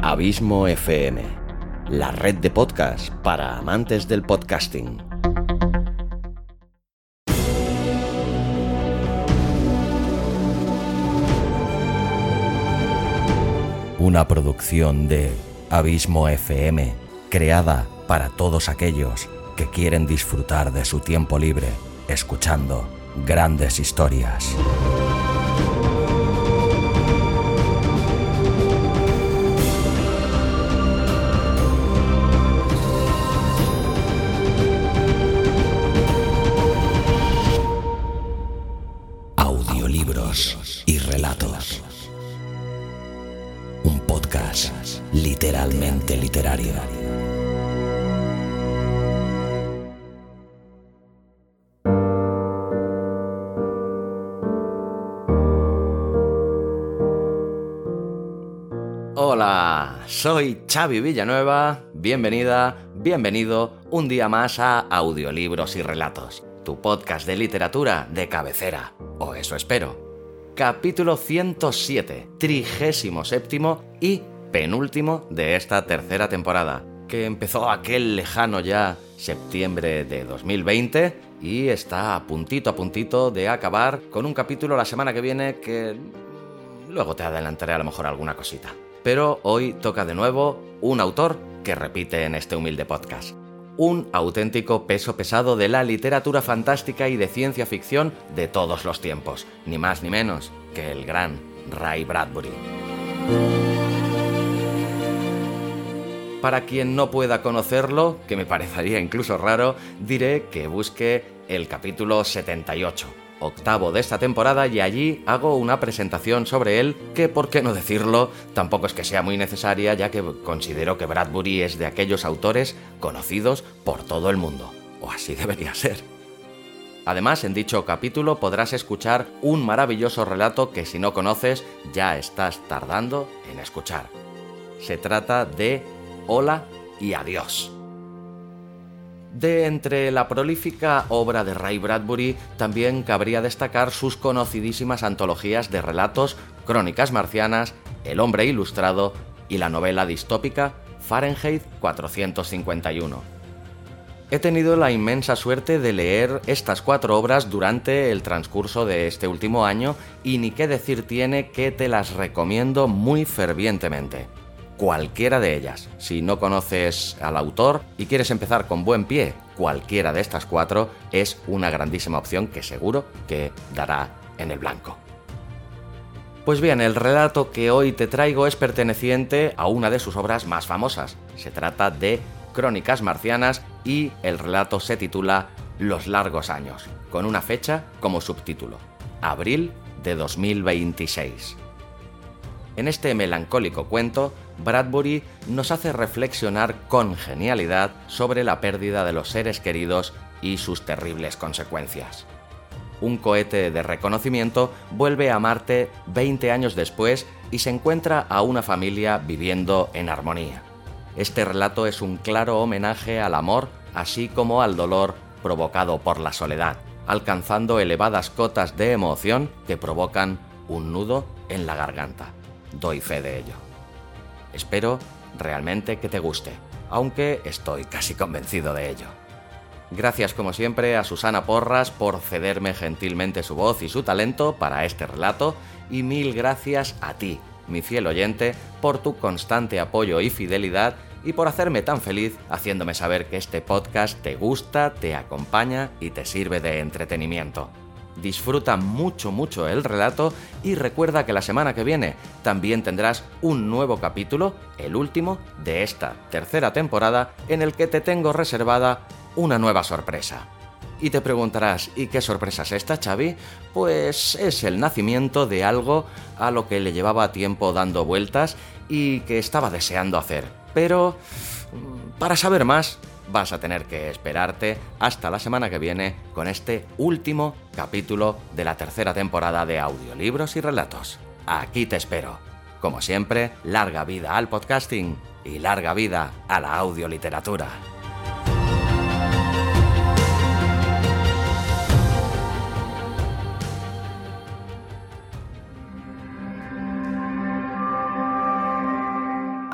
Abismo FM, la red de podcast para amantes del podcasting. Una producción de Abismo FM, creada para todos aquellos que quieren disfrutar de su tiempo libre escuchando grandes historias. Hola, soy Xavi Villanueva, bienvenida, bienvenido un día más a Audiolibros y Relatos, tu podcast de literatura de cabecera, o eso espero. Capítulo 107, trigésimo séptimo y penúltimo de esta tercera temporada, que empezó aquel lejano ya septiembre de 2020 y está a puntito a puntito de acabar con un capítulo la semana que viene que luego te adelantaré a lo mejor alguna cosita. Pero hoy toca de nuevo un autor que repite en este humilde podcast. Un auténtico peso pesado de la literatura fantástica y de ciencia ficción de todos los tiempos, ni más ni menos que el gran Ray Bradbury. Para quien no pueda conocerlo, que me parecería incluso raro, diré que busque el capítulo 78, octavo de esta temporada y allí hago una presentación sobre él que, por qué no decirlo, tampoco es que sea muy necesaria ya que considero que Bradbury es de aquellos autores conocidos por todo el mundo, o así debería ser. Además, en dicho capítulo podrás escuchar un maravilloso relato que si no conoces ya estás tardando en escuchar. Se trata de Hola y Adiós. De entre la prolífica obra de Ray Bradbury también cabría destacar sus conocidísimas antologías de relatos Crónicas Marcianas, El Hombre Ilustrado y la novela distópica Fahrenheit 451. He tenido la inmensa suerte de leer estas cuatro obras durante el transcurso de este último año y ni qué decir tiene que te las recomiendo muy fervientemente cualquiera de ellas. Si no conoces al autor y quieres empezar con buen pie, cualquiera de estas cuatro es una grandísima opción que seguro que dará en el blanco. Pues bien, el relato que hoy te traigo es perteneciente a una de sus obras más famosas. Se trata de Crónicas Marcianas y el relato se titula Los largos años, con una fecha como subtítulo, abril de 2026. En este melancólico cuento, Bradbury nos hace reflexionar con genialidad sobre la pérdida de los seres queridos y sus terribles consecuencias. Un cohete de reconocimiento vuelve a Marte 20 años después y se encuentra a una familia viviendo en armonía. Este relato es un claro homenaje al amor, así como al dolor provocado por la soledad, alcanzando elevadas cotas de emoción que provocan un nudo en la garganta doy fe de ello. Espero realmente que te guste, aunque estoy casi convencido de ello. Gracias como siempre a Susana Porras por cederme gentilmente su voz y su talento para este relato y mil gracias a ti, mi fiel oyente, por tu constante apoyo y fidelidad y por hacerme tan feliz haciéndome saber que este podcast te gusta, te acompaña y te sirve de entretenimiento. Disfruta mucho, mucho el relato y recuerda que la semana que viene también tendrás un nuevo capítulo, el último de esta tercera temporada, en el que te tengo reservada una nueva sorpresa. Y te preguntarás, ¿y qué sorpresa es esta, Xavi? Pues es el nacimiento de algo a lo que le llevaba tiempo dando vueltas y que estaba deseando hacer. Pero, para saber más, vas a tener que esperarte hasta la semana que viene con este último capítulo de la tercera temporada de audiolibros y relatos. Aquí te espero. Como siempre, larga vida al podcasting y larga vida a la audioliteratura.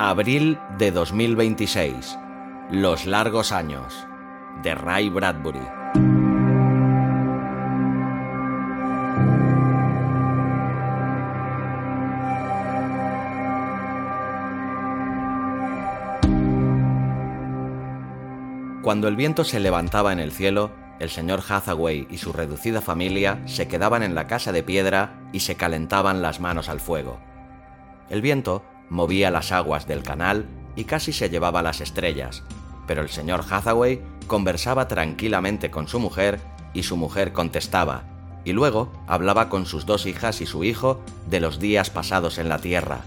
Abril de 2026. Los largos años. De Ray Bradbury. Cuando el viento se levantaba en el cielo, el señor Hathaway y su reducida familia se quedaban en la casa de piedra y se calentaban las manos al fuego. El viento movía las aguas del canal y casi se llevaba las estrellas, pero el señor Hathaway conversaba tranquilamente con su mujer y su mujer contestaba, y luego hablaba con sus dos hijas y su hijo de los días pasados en la Tierra,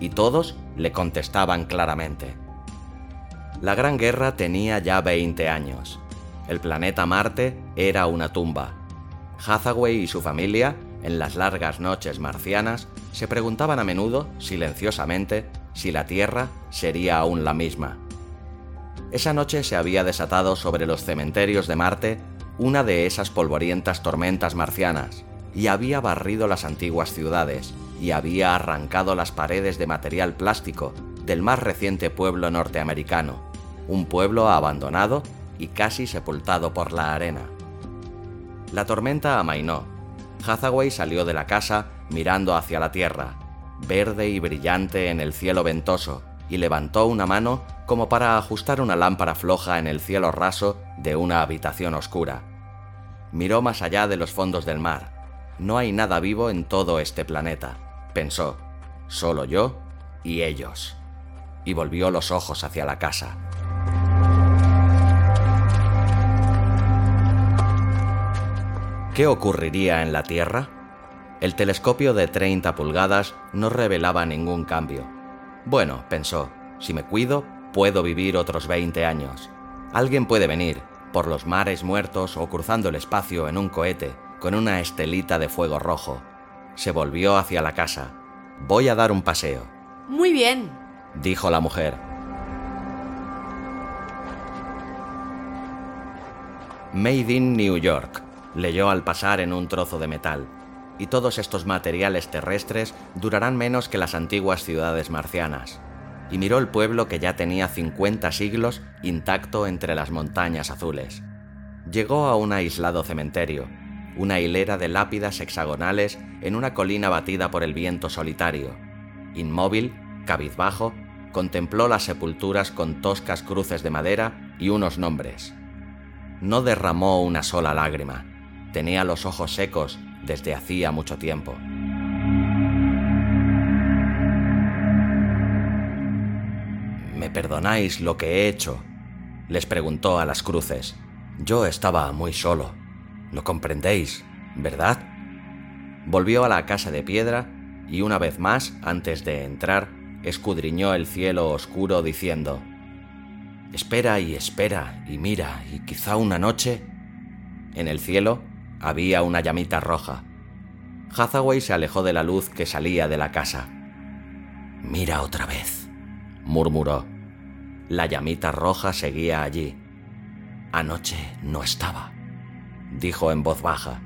y todos le contestaban claramente. La Gran Guerra tenía ya 20 años. El planeta Marte era una tumba. Hathaway y su familia, en las largas noches marcianas, se preguntaban a menudo, silenciosamente, si la Tierra sería aún la misma. Esa noche se había desatado sobre los cementerios de Marte una de esas polvorientas tormentas marcianas, y había barrido las antiguas ciudades, y había arrancado las paredes de material plástico del más reciente pueblo norteamericano, un pueblo abandonado y casi sepultado por la arena. La tormenta amainó. Hathaway salió de la casa mirando hacia la tierra, verde y brillante en el cielo ventoso, y levantó una mano como para ajustar una lámpara floja en el cielo raso de una habitación oscura. Miró más allá de los fondos del mar. No hay nada vivo en todo este planeta, pensó. Solo yo y ellos. Y volvió los ojos hacia la casa. ¿Qué ocurriría en la Tierra? El telescopio de 30 pulgadas no revelaba ningún cambio. Bueno, pensó, si me cuido, puedo vivir otros 20 años. Alguien puede venir, por los mares muertos o cruzando el espacio en un cohete, con una estelita de fuego rojo. Se volvió hacia la casa. Voy a dar un paseo. Muy bien, dijo la mujer. Made in New York, leyó al pasar en un trozo de metal y todos estos materiales terrestres durarán menos que las antiguas ciudades marcianas. Y miró el pueblo que ya tenía 50 siglos intacto entre las montañas azules. Llegó a un aislado cementerio, una hilera de lápidas hexagonales en una colina batida por el viento solitario. Inmóvil, cabizbajo, contempló las sepulturas con toscas cruces de madera y unos nombres. No derramó una sola lágrima. Tenía los ojos secos desde hacía mucho tiempo. ¿Me perdonáis lo que he hecho? les preguntó a las cruces. Yo estaba muy solo. ¿Lo comprendéis, verdad? Volvió a la casa de piedra y una vez más, antes de entrar, escudriñó el cielo oscuro diciendo, Espera y espera y mira, y quizá una noche... En el cielo había una llamita roja. Hathaway se alejó de la luz que salía de la casa. Mira otra vez, murmuró. La llamita roja seguía allí. Anoche no estaba, dijo en voz baja.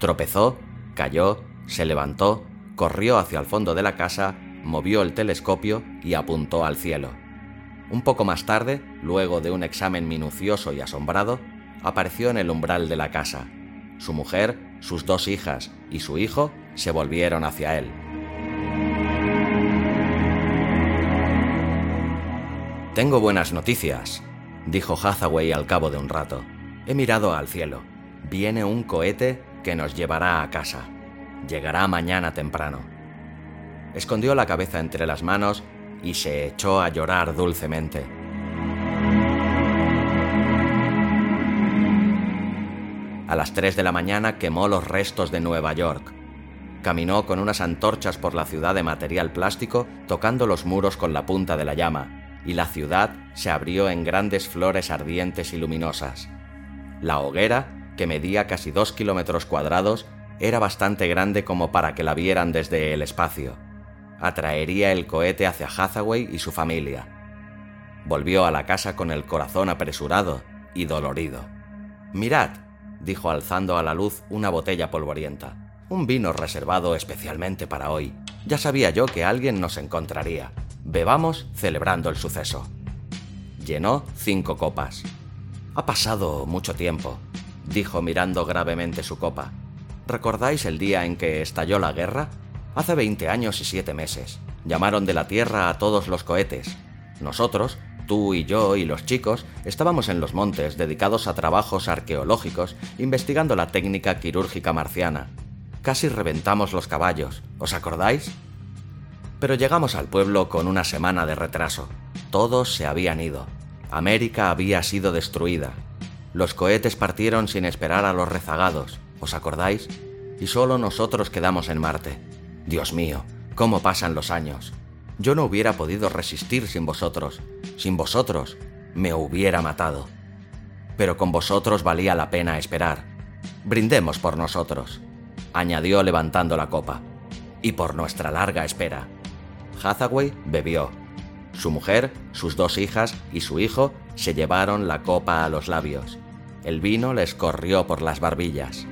Tropezó, cayó, se levantó, corrió hacia el fondo de la casa, movió el telescopio y apuntó al cielo. Un poco más tarde, luego de un examen minucioso y asombrado, apareció en el umbral de la casa. Su mujer, sus dos hijas y su hijo se volvieron hacia él. Tengo buenas noticias, dijo Hathaway al cabo de un rato. He mirado al cielo. Viene un cohete que nos llevará a casa. Llegará mañana temprano. Escondió la cabeza entre las manos y se echó a llorar dulcemente. A las 3 de la mañana quemó los restos de Nueva York. Caminó con unas antorchas por la ciudad de material plástico, tocando los muros con la punta de la llama, y la ciudad se abrió en grandes flores ardientes y luminosas. La hoguera, que medía casi dos kilómetros cuadrados, era bastante grande como para que la vieran desde el espacio. Atraería el cohete hacia Hathaway y su familia. Volvió a la casa con el corazón apresurado y dolorido. Mirad, dijo alzando a la luz una botella polvorienta. Un vino reservado especialmente para hoy. Ya sabía yo que alguien nos encontraría. Bebamos celebrando el suceso. Llenó cinco copas. Ha pasado mucho tiempo, dijo mirando gravemente su copa. ¿Recordáis el día en que estalló la guerra? Hace 20 años y siete meses. Llamaron de la Tierra a todos los cohetes. Nosotros, tú y yo y los chicos, estábamos en los montes dedicados a trabajos arqueológicos investigando la técnica quirúrgica marciana. Casi reventamos los caballos, ¿os acordáis? Pero llegamos al pueblo con una semana de retraso. Todos se habían ido. América había sido destruida. Los cohetes partieron sin esperar a los rezagados, ¿os acordáis? Y solo nosotros quedamos en Marte. Dios mío, cómo pasan los años. Yo no hubiera podido resistir sin vosotros. Sin vosotros, me hubiera matado. Pero con vosotros valía la pena esperar. Brindemos por nosotros, añadió levantando la copa. Y por nuestra larga espera. Hathaway bebió. Su mujer, sus dos hijas y su hijo se llevaron la copa a los labios. El vino les corrió por las barbillas.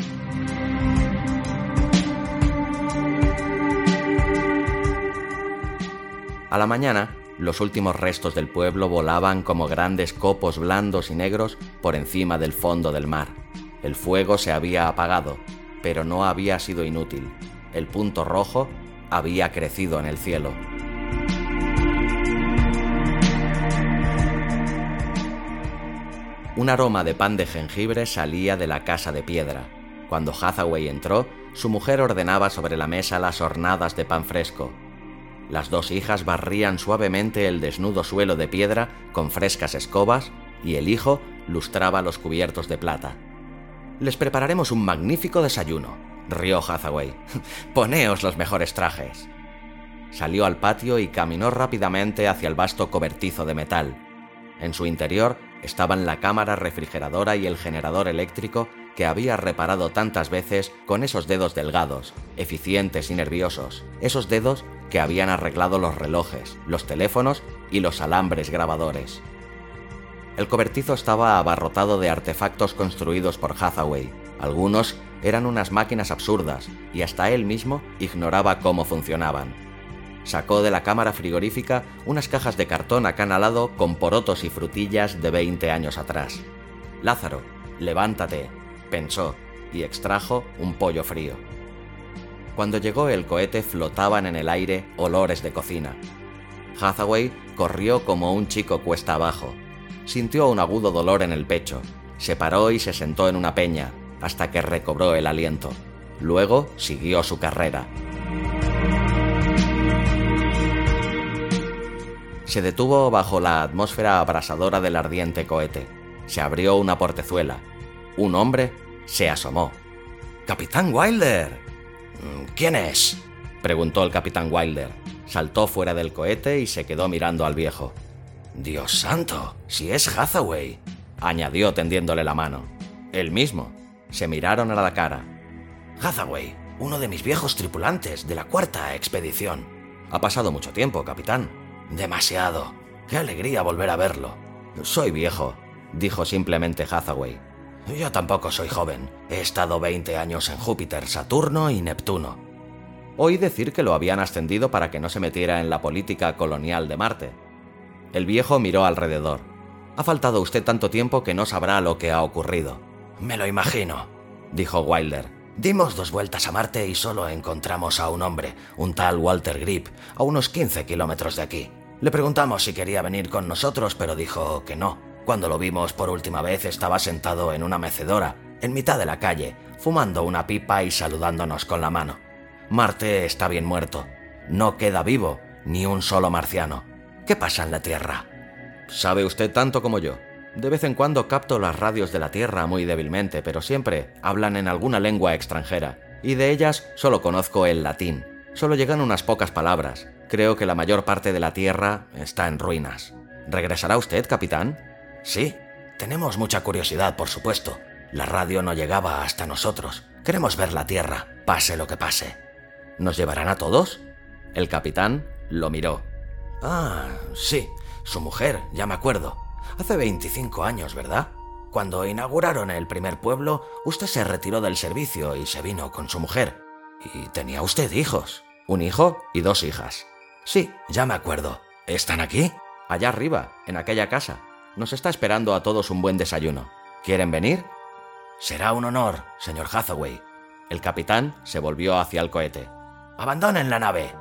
A la mañana, los últimos restos del pueblo volaban como grandes copos blandos y negros por encima del fondo del mar. El fuego se había apagado, pero no había sido inútil. El punto rojo había crecido en el cielo. Un aroma de pan de jengibre salía de la casa de piedra. Cuando Hathaway entró, su mujer ordenaba sobre la mesa las hornadas de pan fresco. Las dos hijas barrían suavemente el desnudo suelo de piedra con frescas escobas y el hijo lustraba los cubiertos de plata. Les prepararemos un magnífico desayuno, rió Hathaway. Poneos los mejores trajes. Salió al patio y caminó rápidamente hacia el vasto cobertizo de metal. En su interior estaban la cámara refrigeradora y el generador eléctrico que había reparado tantas veces con esos dedos delgados, eficientes y nerviosos, esos dedos que habían arreglado los relojes, los teléfonos y los alambres grabadores. El cobertizo estaba abarrotado de artefactos construidos por Hathaway. Algunos eran unas máquinas absurdas y hasta él mismo ignoraba cómo funcionaban. Sacó de la cámara frigorífica unas cajas de cartón acanalado con porotos y frutillas de 20 años atrás. Lázaro, levántate, pensó, y extrajo un pollo frío. Cuando llegó el cohete flotaban en el aire olores de cocina. Hathaway corrió como un chico cuesta abajo. Sintió un agudo dolor en el pecho. Se paró y se sentó en una peña, hasta que recobró el aliento. Luego siguió su carrera. se detuvo bajo la atmósfera abrasadora del ardiente cohete. Se abrió una portezuela. Un hombre se asomó. ¡Capitán Wilder! ¿Quién es? preguntó el capitán Wilder. Saltó fuera del cohete y se quedó mirando al viejo. Dios santo, si es Hathaway, añadió tendiéndole la mano. El mismo. Se miraron a la cara. Hathaway, uno de mis viejos tripulantes de la cuarta expedición. Ha pasado mucho tiempo, capitán. Demasiado. Qué alegría volver a verlo. Soy viejo, dijo simplemente Hathaway. Yo tampoco soy joven. He estado 20 años en Júpiter, Saturno y Neptuno. Oí decir que lo habían ascendido para que no se metiera en la política colonial de Marte. El viejo miró alrededor. Ha faltado usted tanto tiempo que no sabrá lo que ha ocurrido. Me lo imagino, dijo Wilder. Dimos dos vueltas a Marte y solo encontramos a un hombre, un tal Walter Grip, a unos 15 kilómetros de aquí. Le preguntamos si quería venir con nosotros, pero dijo que no. Cuando lo vimos por última vez estaba sentado en una mecedora, en mitad de la calle, fumando una pipa y saludándonos con la mano. Marte está bien muerto. No queda vivo ni un solo marciano. ¿Qué pasa en la Tierra? Sabe usted tanto como yo. De vez en cuando capto las radios de la Tierra muy débilmente, pero siempre hablan en alguna lengua extranjera, y de ellas solo conozco el latín. Solo llegan unas pocas palabras, Creo que la mayor parte de la Tierra está en ruinas. ¿Regresará usted, capitán? Sí. Tenemos mucha curiosidad, por supuesto. La radio no llegaba hasta nosotros. Queremos ver la Tierra, pase lo que pase. ¿Nos llevarán a todos? El capitán lo miró. Ah, sí, su mujer, ya me acuerdo. Hace 25 años, ¿verdad? Cuando inauguraron el primer pueblo, usted se retiró del servicio y se vino con su mujer. Y tenía usted hijos. Un hijo y dos hijas. Sí, ya me acuerdo. ¿Están aquí? Allá arriba, en aquella casa. Nos está esperando a todos un buen desayuno. ¿Quieren venir? Será un honor, señor Hathaway. El capitán se volvió hacia el cohete. Abandonen la nave.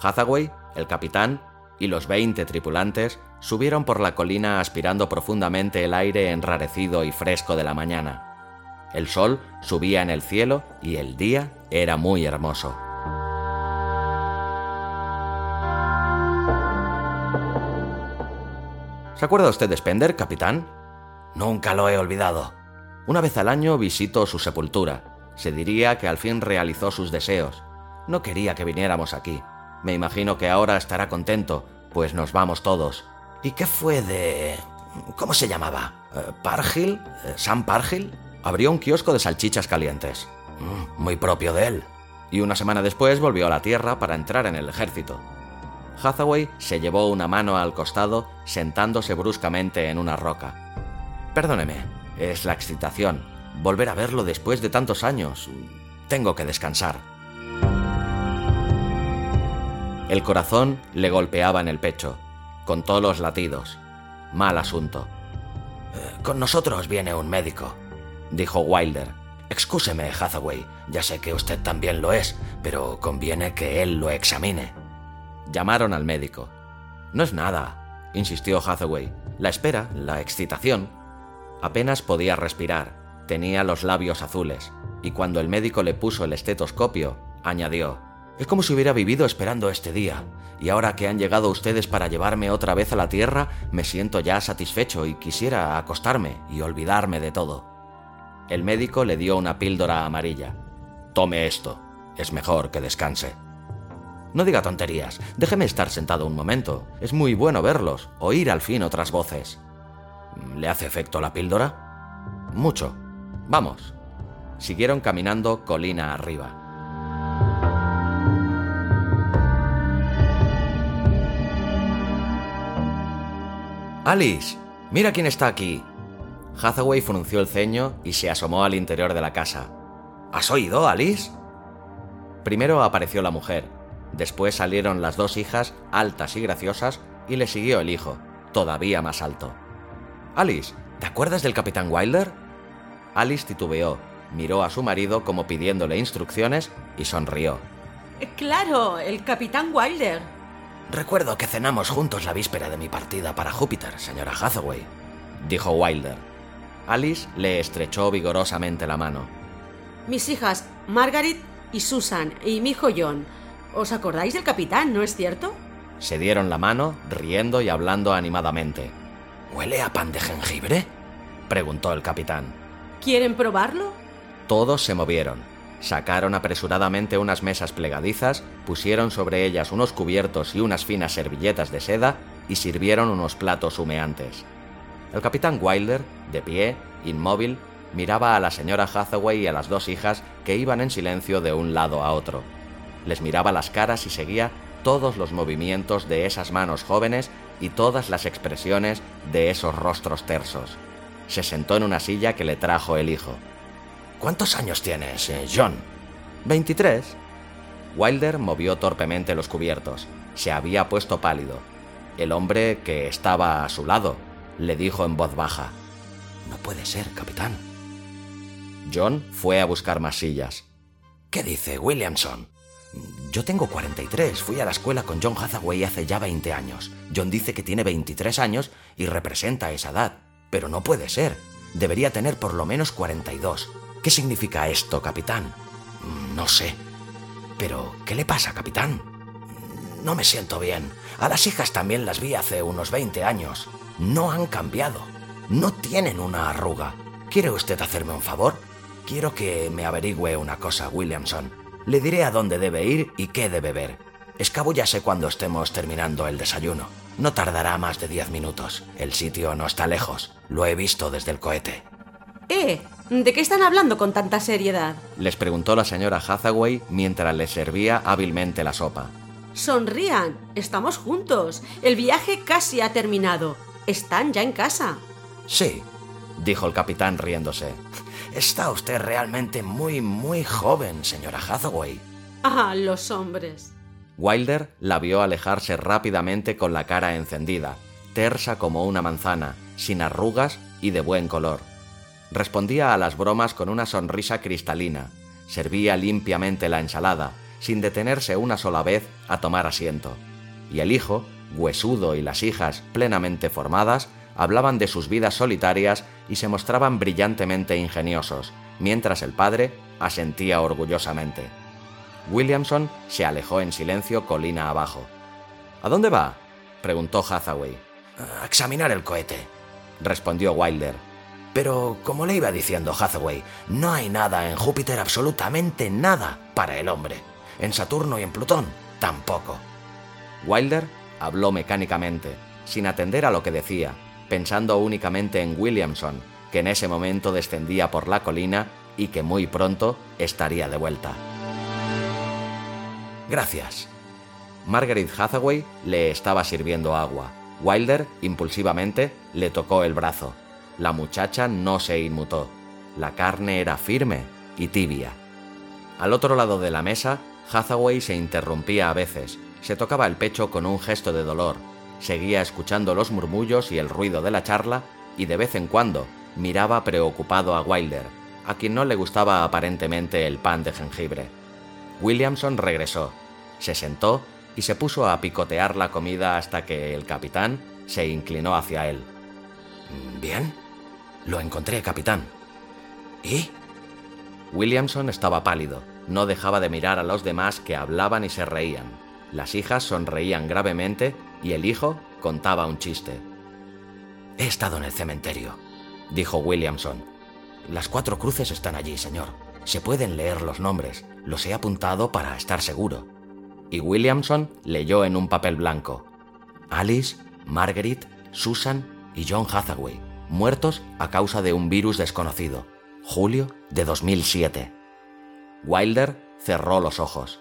Hathaway, el capitán y los 20 tripulantes subieron por la colina aspirando profundamente el aire enrarecido y fresco de la mañana. El sol subía en el cielo y el día era muy hermoso. ¿Se acuerda usted de Spender, capitán? Nunca lo he olvidado. Una vez al año visito su sepultura. Se diría que al fin realizó sus deseos. No quería que viniéramos aquí. Me imagino que ahora estará contento, pues nos vamos todos. ¿Y qué fue de... ¿Cómo se llamaba? Eh, ¿Pargil? Eh, ¿Sam Pargil? Abrió un kiosco de salchichas calientes. Mm, muy propio de él. Y una semana después volvió a la Tierra para entrar en el ejército. Hathaway se llevó una mano al costado, sentándose bruscamente en una roca. Perdóneme, es la excitación. Volver a verlo después de tantos años. Tengo que descansar. El corazón le golpeaba en el pecho. Contó los latidos. Mal asunto. Eh, con nosotros viene un médico, dijo Wilder. Excúseme, Hathaway. Ya sé que usted también lo es, pero conviene que él lo examine. Llamaron al médico. No es nada, insistió Hathaway. La espera, la excitación. Apenas podía respirar. Tenía los labios azules. Y cuando el médico le puso el estetoscopio, añadió, Es como si hubiera vivido esperando este día. Y ahora que han llegado ustedes para llevarme otra vez a la Tierra, me siento ya satisfecho y quisiera acostarme y olvidarme de todo. El médico le dio una píldora amarilla. Tome esto. Es mejor que descanse. No diga tonterías, déjeme estar sentado un momento. Es muy bueno verlos, oír al fin otras voces. ¿Le hace efecto la píldora? Mucho. Vamos. Siguieron caminando colina arriba. Alice, mira quién está aquí. Hathaway frunció el ceño y se asomó al interior de la casa. ¿Has oído, Alice? Primero apareció la mujer, Después salieron las dos hijas, altas y graciosas, y le siguió el hijo, todavía más alto. Alice, ¿te acuerdas del capitán Wilder? Alice titubeó, miró a su marido como pidiéndole instrucciones y sonrió. Eh, claro, el capitán Wilder. Recuerdo que cenamos juntos la víspera de mi partida para Júpiter, señora Hathaway, dijo Wilder. Alice le estrechó vigorosamente la mano. Mis hijas, Margaret y Susan, y mi hijo John, ¿Os acordáis del capitán, no es cierto? Se dieron la mano, riendo y hablando animadamente. ¿Huele a pan de jengibre? preguntó el capitán. ¿Quieren probarlo? Todos se movieron. Sacaron apresuradamente unas mesas plegadizas, pusieron sobre ellas unos cubiertos y unas finas servilletas de seda y sirvieron unos platos humeantes. El capitán Wilder, de pie, inmóvil, miraba a la señora Hathaway y a las dos hijas que iban en silencio de un lado a otro les miraba las caras y seguía todos los movimientos de esas manos jóvenes y todas las expresiones de esos rostros tersos. Se sentó en una silla que le trajo el hijo. ¿Cuántos años tienes, eh, John? Veintitrés. Wilder movió torpemente los cubiertos. Se había puesto pálido. El hombre que estaba a su lado le dijo en voz baja. No puede ser, capitán. John fue a buscar más sillas. ¿Qué dice Williamson? Yo tengo 43, fui a la escuela con John Hathaway hace ya 20 años. John dice que tiene 23 años y representa esa edad. Pero no puede ser. Debería tener por lo menos 42. ¿Qué significa esto, capitán? Mm, no sé. Pero, ¿qué le pasa, capitán? No me siento bien. A las hijas también las vi hace unos 20 años. No han cambiado. No tienen una arruga. ¿Quiere usted hacerme un favor? Quiero que me averigüe una cosa, Williamson. Le diré a dónde debe ir y qué debe ver. Escabúllase cuando estemos terminando el desayuno. No tardará más de diez minutos. El sitio no está lejos. Lo he visto desde el cohete. Eh, ¿de qué están hablando con tanta seriedad? Les preguntó la señora Hathaway mientras les servía hábilmente la sopa. Sonrían, estamos juntos. El viaje casi ha terminado. Están ya en casa. Sí, dijo el capitán riéndose. Está usted realmente muy, muy joven, señora Hathaway. Ah, los hombres. Wilder la vio alejarse rápidamente con la cara encendida, tersa como una manzana, sin arrugas y de buen color. Respondía a las bromas con una sonrisa cristalina, servía limpiamente la ensalada, sin detenerse una sola vez a tomar asiento. Y el hijo, huesudo y las hijas plenamente formadas, hablaban de sus vidas solitarias y se mostraban brillantemente ingeniosos, mientras el padre asentía orgullosamente. Williamson se alejó en silencio colina abajo. ¿A dónde va? preguntó Hathaway. A examinar el cohete, respondió Wilder. Pero, como le iba diciendo Hathaway, no hay nada en Júpiter, absolutamente nada, para el hombre. En Saturno y en Plutón, tampoco. Wilder habló mecánicamente, sin atender a lo que decía, pensando únicamente en Williamson, que en ese momento descendía por la colina y que muy pronto estaría de vuelta. Gracias. Margaret Hathaway le estaba sirviendo agua. Wilder, impulsivamente, le tocó el brazo. La muchacha no se inmutó. La carne era firme y tibia. Al otro lado de la mesa, Hathaway se interrumpía a veces, se tocaba el pecho con un gesto de dolor, seguía escuchando los murmullos y el ruido de la charla y de vez en cuando miraba preocupado a Wilder, a quien no le gustaba aparentemente el pan de jengibre. Williamson regresó, se sentó y se puso a picotear la comida hasta que el capitán se inclinó hacia él. Bien, lo encontré, capitán. ¿Y? Williamson estaba pálido, no dejaba de mirar a los demás que hablaban y se reían. Las hijas sonreían gravemente y el hijo contaba un chiste. He estado en el cementerio, dijo Williamson. Las cuatro cruces están allí, señor. Se pueden leer los nombres. Los he apuntado para estar seguro. Y Williamson leyó en un papel blanco. Alice, Margaret, Susan y John Hathaway, muertos a causa de un virus desconocido. Julio de 2007. Wilder cerró los ojos.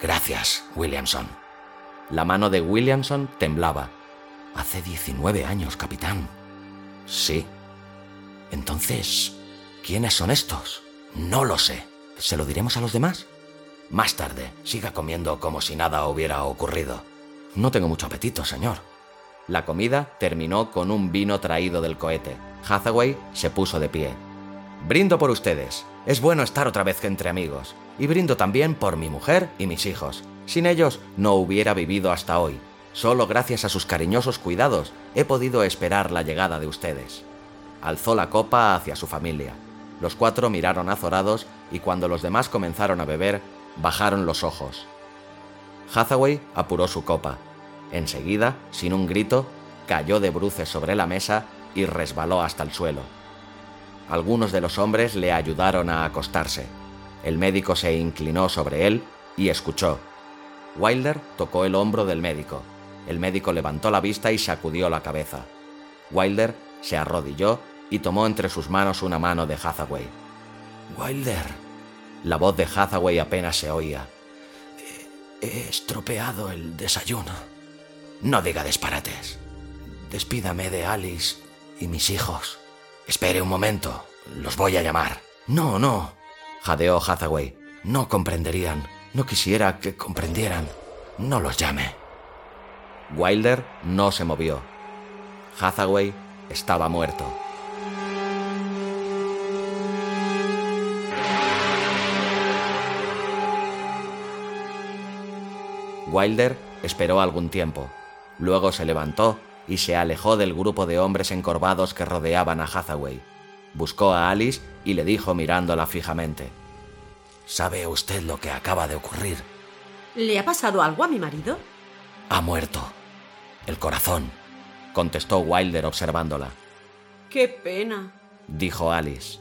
Gracias, Williamson. La mano de Williamson temblaba. Hace 19 años, capitán. Sí. Entonces, ¿quiénes son estos? No lo sé. ¿Se lo diremos a los demás? Más tarde, siga comiendo como si nada hubiera ocurrido. No tengo mucho apetito, señor. La comida terminó con un vino traído del cohete. Hathaway se puso de pie. Brindo por ustedes. Es bueno estar otra vez entre amigos. Y brindo también por mi mujer y mis hijos. Sin ellos no hubiera vivido hasta hoy. Solo gracias a sus cariñosos cuidados he podido esperar la llegada de ustedes. Alzó la copa hacia su familia. Los cuatro miraron azorados y cuando los demás comenzaron a beber, bajaron los ojos. Hathaway apuró su copa. Enseguida, sin un grito, cayó de bruces sobre la mesa y resbaló hasta el suelo. Algunos de los hombres le ayudaron a acostarse. El médico se inclinó sobre él y escuchó. Wilder tocó el hombro del médico. El médico levantó la vista y sacudió la cabeza. Wilder se arrodilló y tomó entre sus manos una mano de Hathaway. Wilder. La voz de Hathaway apenas se oía. He estropeado el desayuno. No diga disparates. Despídame de Alice y mis hijos. Espere un momento. Los voy a llamar. No, no, jadeó Hathaway. No comprenderían. No quisiera que comprendieran. No los llame. Wilder no se movió. Hathaway estaba muerto. Wilder esperó algún tiempo. Luego se levantó y se alejó del grupo de hombres encorvados que rodeaban a Hathaway. Buscó a Alice y le dijo mirándola fijamente. ¿Sabe usted lo que acaba de ocurrir? ¿Le ha pasado algo a mi marido? Ha muerto. El corazón, contestó Wilder observándola. Qué pena, dijo Alice.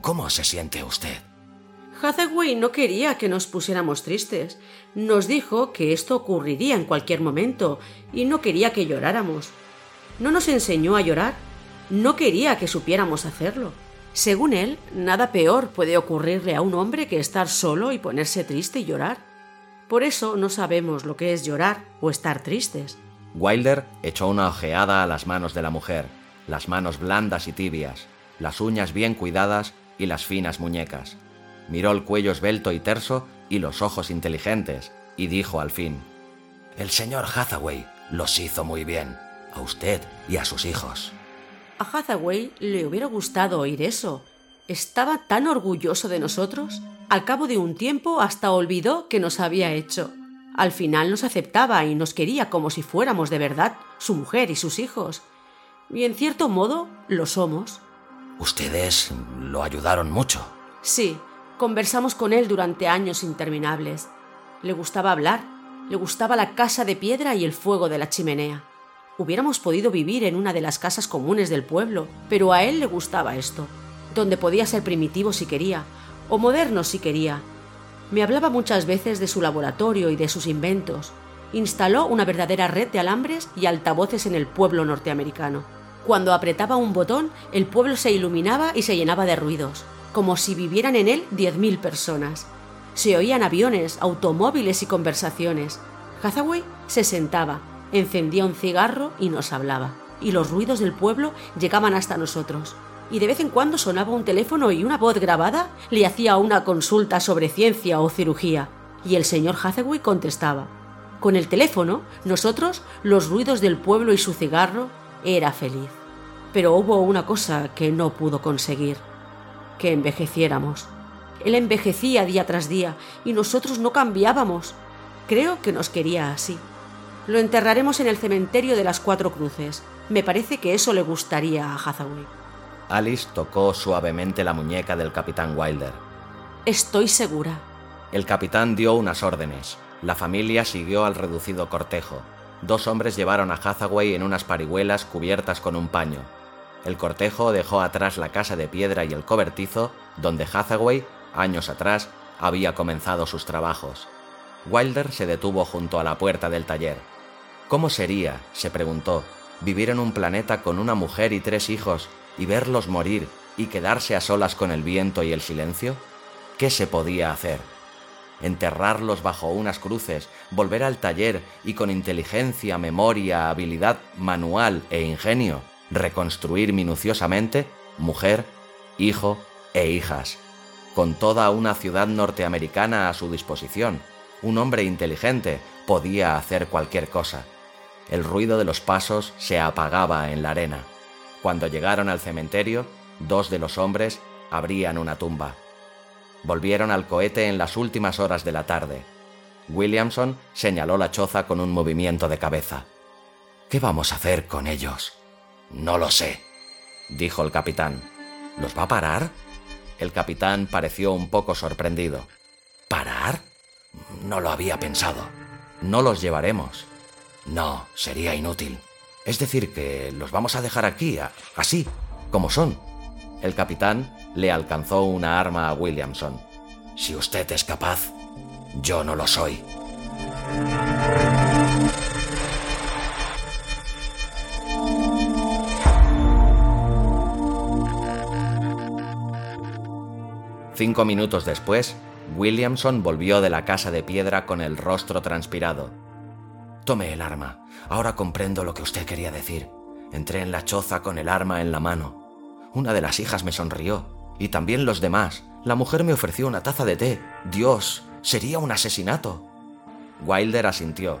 ¿Cómo se siente usted? Hathaway no quería que nos pusiéramos tristes. Nos dijo que esto ocurriría en cualquier momento y no quería que lloráramos. No nos enseñó a llorar. No quería que supiéramos hacerlo. Según él, nada peor puede ocurrirle a un hombre que estar solo y ponerse triste y llorar. Por eso no sabemos lo que es llorar o estar tristes. Wilder echó una ojeada a las manos de la mujer, las manos blandas y tibias, las uñas bien cuidadas y las finas muñecas miró el cuello esbelto y terso y los ojos inteligentes, y dijo al fin, El señor Hathaway los hizo muy bien, a usted y a sus hijos. A Hathaway le hubiera gustado oír eso. Estaba tan orgulloso de nosotros. Al cabo de un tiempo hasta olvidó que nos había hecho. Al final nos aceptaba y nos quería como si fuéramos de verdad su mujer y sus hijos. Y en cierto modo lo somos. Ustedes lo ayudaron mucho. Sí, conversamos con él durante años interminables. Le gustaba hablar, le gustaba la casa de piedra y el fuego de la chimenea. Hubiéramos podido vivir en una de las casas comunes del pueblo, pero a él le gustaba esto, donde podía ser primitivo si quería, o moderno si quería. Me hablaba muchas veces de su laboratorio y de sus inventos. Instaló una verdadera red de alambres y altavoces en el pueblo norteamericano. Cuando apretaba un botón, el pueblo se iluminaba y se llenaba de ruidos, como si vivieran en él 10.000 personas. Se oían aviones, automóviles y conversaciones. Hathaway se sentaba, encendía un cigarro y nos hablaba. Y los ruidos del pueblo llegaban hasta nosotros. Y de vez en cuando sonaba un teléfono y una voz grabada le hacía una consulta sobre ciencia o cirugía. Y el señor Hathaway contestaba. Con el teléfono, nosotros, los ruidos del pueblo y su cigarro, era feliz. Pero hubo una cosa que no pudo conseguir, que envejeciéramos. Él envejecía día tras día y nosotros no cambiábamos. Creo que nos quería así. Lo enterraremos en el cementerio de las Cuatro Cruces. Me parece que eso le gustaría a Hathaway. Alice tocó suavemente la muñeca del capitán Wilder. Estoy segura. El capitán dio unas órdenes. La familia siguió al reducido cortejo. Dos hombres llevaron a Hathaway en unas parihuelas cubiertas con un paño. El cortejo dejó atrás la casa de piedra y el cobertizo, donde Hathaway, años atrás, había comenzado sus trabajos. Wilder se detuvo junto a la puerta del taller. ¿Cómo sería, se preguntó, vivir en un planeta con una mujer y tres hijos y verlos morir y quedarse a solas con el viento y el silencio? ¿Qué se podía hacer? enterrarlos bajo unas cruces, volver al taller y con inteligencia, memoria, habilidad manual e ingenio, reconstruir minuciosamente mujer, hijo e hijas, con toda una ciudad norteamericana a su disposición. Un hombre inteligente podía hacer cualquier cosa. El ruido de los pasos se apagaba en la arena. Cuando llegaron al cementerio, dos de los hombres abrían una tumba. Volvieron al cohete en las últimas horas de la tarde. Williamson señaló la choza con un movimiento de cabeza. ¿Qué vamos a hacer con ellos? No lo sé, dijo el capitán. ¿Los va a parar? El capitán pareció un poco sorprendido. ¿Parar? No lo había pensado. No los llevaremos. No, sería inútil. Es decir, que los vamos a dejar aquí, así, como son. El capitán le alcanzó una arma a Williamson. Si usted es capaz, yo no lo soy. Cinco minutos después, Williamson volvió de la casa de piedra con el rostro transpirado. Tome el arma. Ahora comprendo lo que usted quería decir. Entré en la choza con el arma en la mano. Una de las hijas me sonrió y también los demás. La mujer me ofreció una taza de té. Dios, sería un asesinato. Wilder asintió.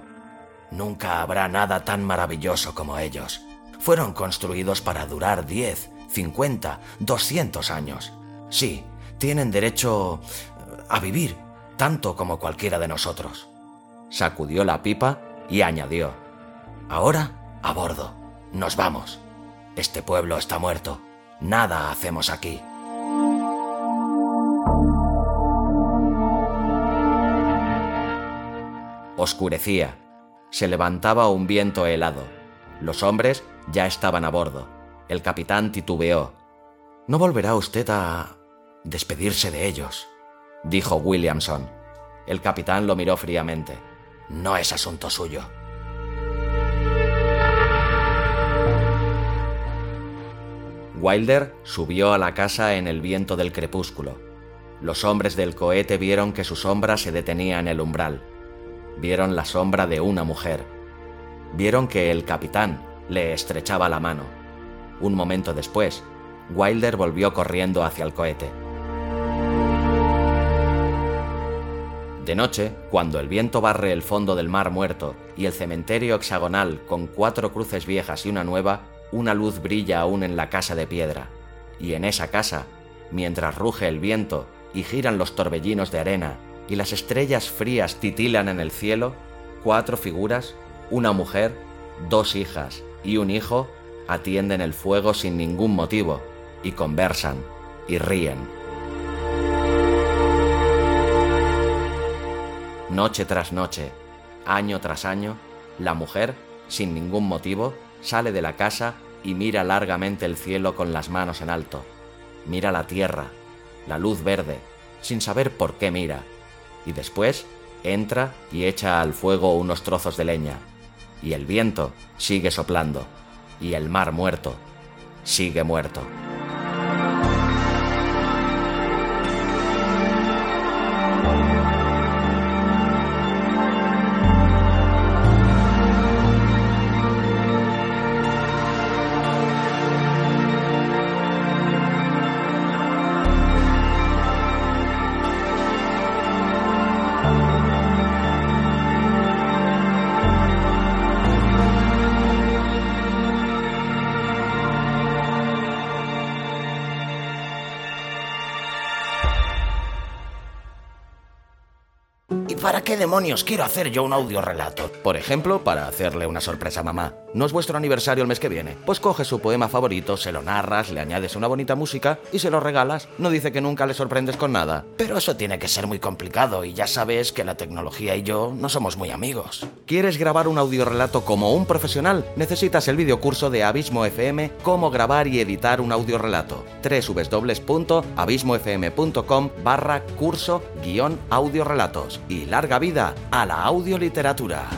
Nunca habrá nada tan maravilloso como ellos. Fueron construidos para durar 10, 50, 200 años. Sí, tienen derecho a vivir, tanto como cualquiera de nosotros. Sacudió la pipa y añadió. Ahora, a bordo. Nos vamos. Este pueblo está muerto. Nada hacemos aquí. Oscurecía. Se levantaba un viento helado. Los hombres ya estaban a bordo. El capitán titubeó. No volverá usted a despedirse de ellos, dijo Williamson. El capitán lo miró fríamente. No es asunto suyo. Wilder subió a la casa en el viento del crepúsculo. Los hombres del cohete vieron que su sombra se detenía en el umbral vieron la sombra de una mujer. Vieron que el capitán le estrechaba la mano. Un momento después, Wilder volvió corriendo hacia el cohete. De noche, cuando el viento barre el fondo del mar muerto y el cementerio hexagonal con cuatro cruces viejas y una nueva, una luz brilla aún en la casa de piedra. Y en esa casa, mientras ruge el viento y giran los torbellinos de arena y las estrellas frías titilan en el cielo, cuatro figuras, una mujer, dos hijas y un hijo, atienden el fuego sin ningún motivo y conversan y ríen. Noche tras noche, año tras año, la mujer, sin ningún motivo, sale de la casa y mira largamente el cielo con las manos en alto. Mira la tierra, la luz verde, sin saber por qué mira. Y después entra y echa al fuego unos trozos de leña. Y el viento sigue soplando. Y el mar muerto sigue muerto. Qué demonios quiero hacer yo un audio relato? Por ejemplo, para hacerle una sorpresa a mamá. ¿No es vuestro aniversario el mes que viene? Pues coges su poema favorito, se lo narras, le añades una bonita música y se lo regalas. No dice que nunca le sorprendes con nada. Pero eso tiene que ser muy complicado y ya sabes que la tecnología y yo no somos muy amigos. ¿Quieres grabar un audio relato como un profesional? Necesitas el videocurso de Abismo FM Cómo grabar y editar un audio relato. www.abismofm.com barra curso guion audio relatos. Y larga vida a la audioliteratura.